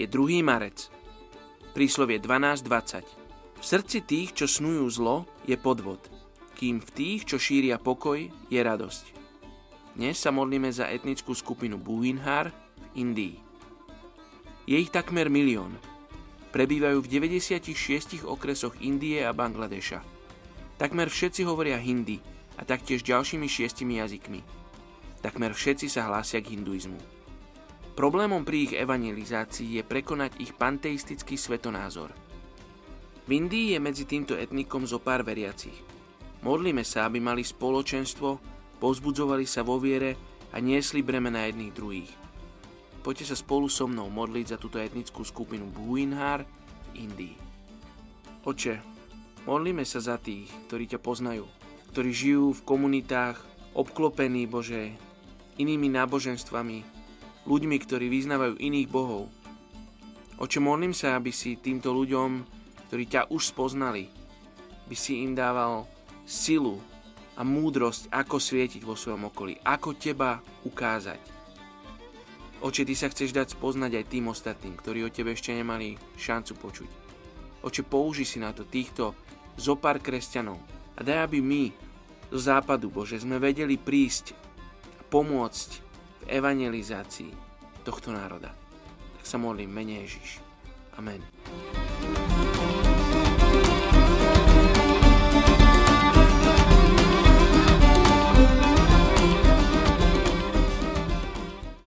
Je 2. marec. Príslovie 12.20. V srdci tých, čo snujú zlo, je podvod, kým v tých, čo šíria pokoj, je radosť. Dnes sa modlíme za etnickú skupinu Buhinhar v Indii. Je ich takmer milión. Prebývajú v 96 okresoch Indie a Bangladeša. Takmer všetci hovoria hindi a taktiež ďalšími šiestimi jazykmi. Takmer všetci sa hlásia k hinduizmu. Problémom pri ich evangelizácii je prekonať ich panteistický svetonázor. V Indii je medzi týmto etnikom zo pár veriacich. Modlíme sa, aby mali spoločenstvo, povzbudzovali sa vo viere a niesli bremena jedných druhých. Poďte sa spolu so mnou modliť za túto etnickú skupinu Buinhar v Indii. Oče, modlíme sa za tých, ktorí ťa poznajú, ktorí žijú v komunitách obklopení, Bože, inými náboženstvami, ľuďmi, ktorí vyznávajú iných bohov. Oče, modlím sa, aby si týmto ľuďom, ktorí ťa už spoznali, by si im dával silu a múdrosť, ako svietiť vo svojom okolí, ako teba ukázať. Oče, ty sa chceš dať spoznať aj tým ostatným, ktorí o tebe ešte nemali šancu počuť. Oče, použi si na to týchto zopár kresťanov a daj, aby my zo západu, Bože, sme vedeli prísť a pomôcť v evangelizácii tohto národa. Tak sa modlím, mene Ježiš. Amen.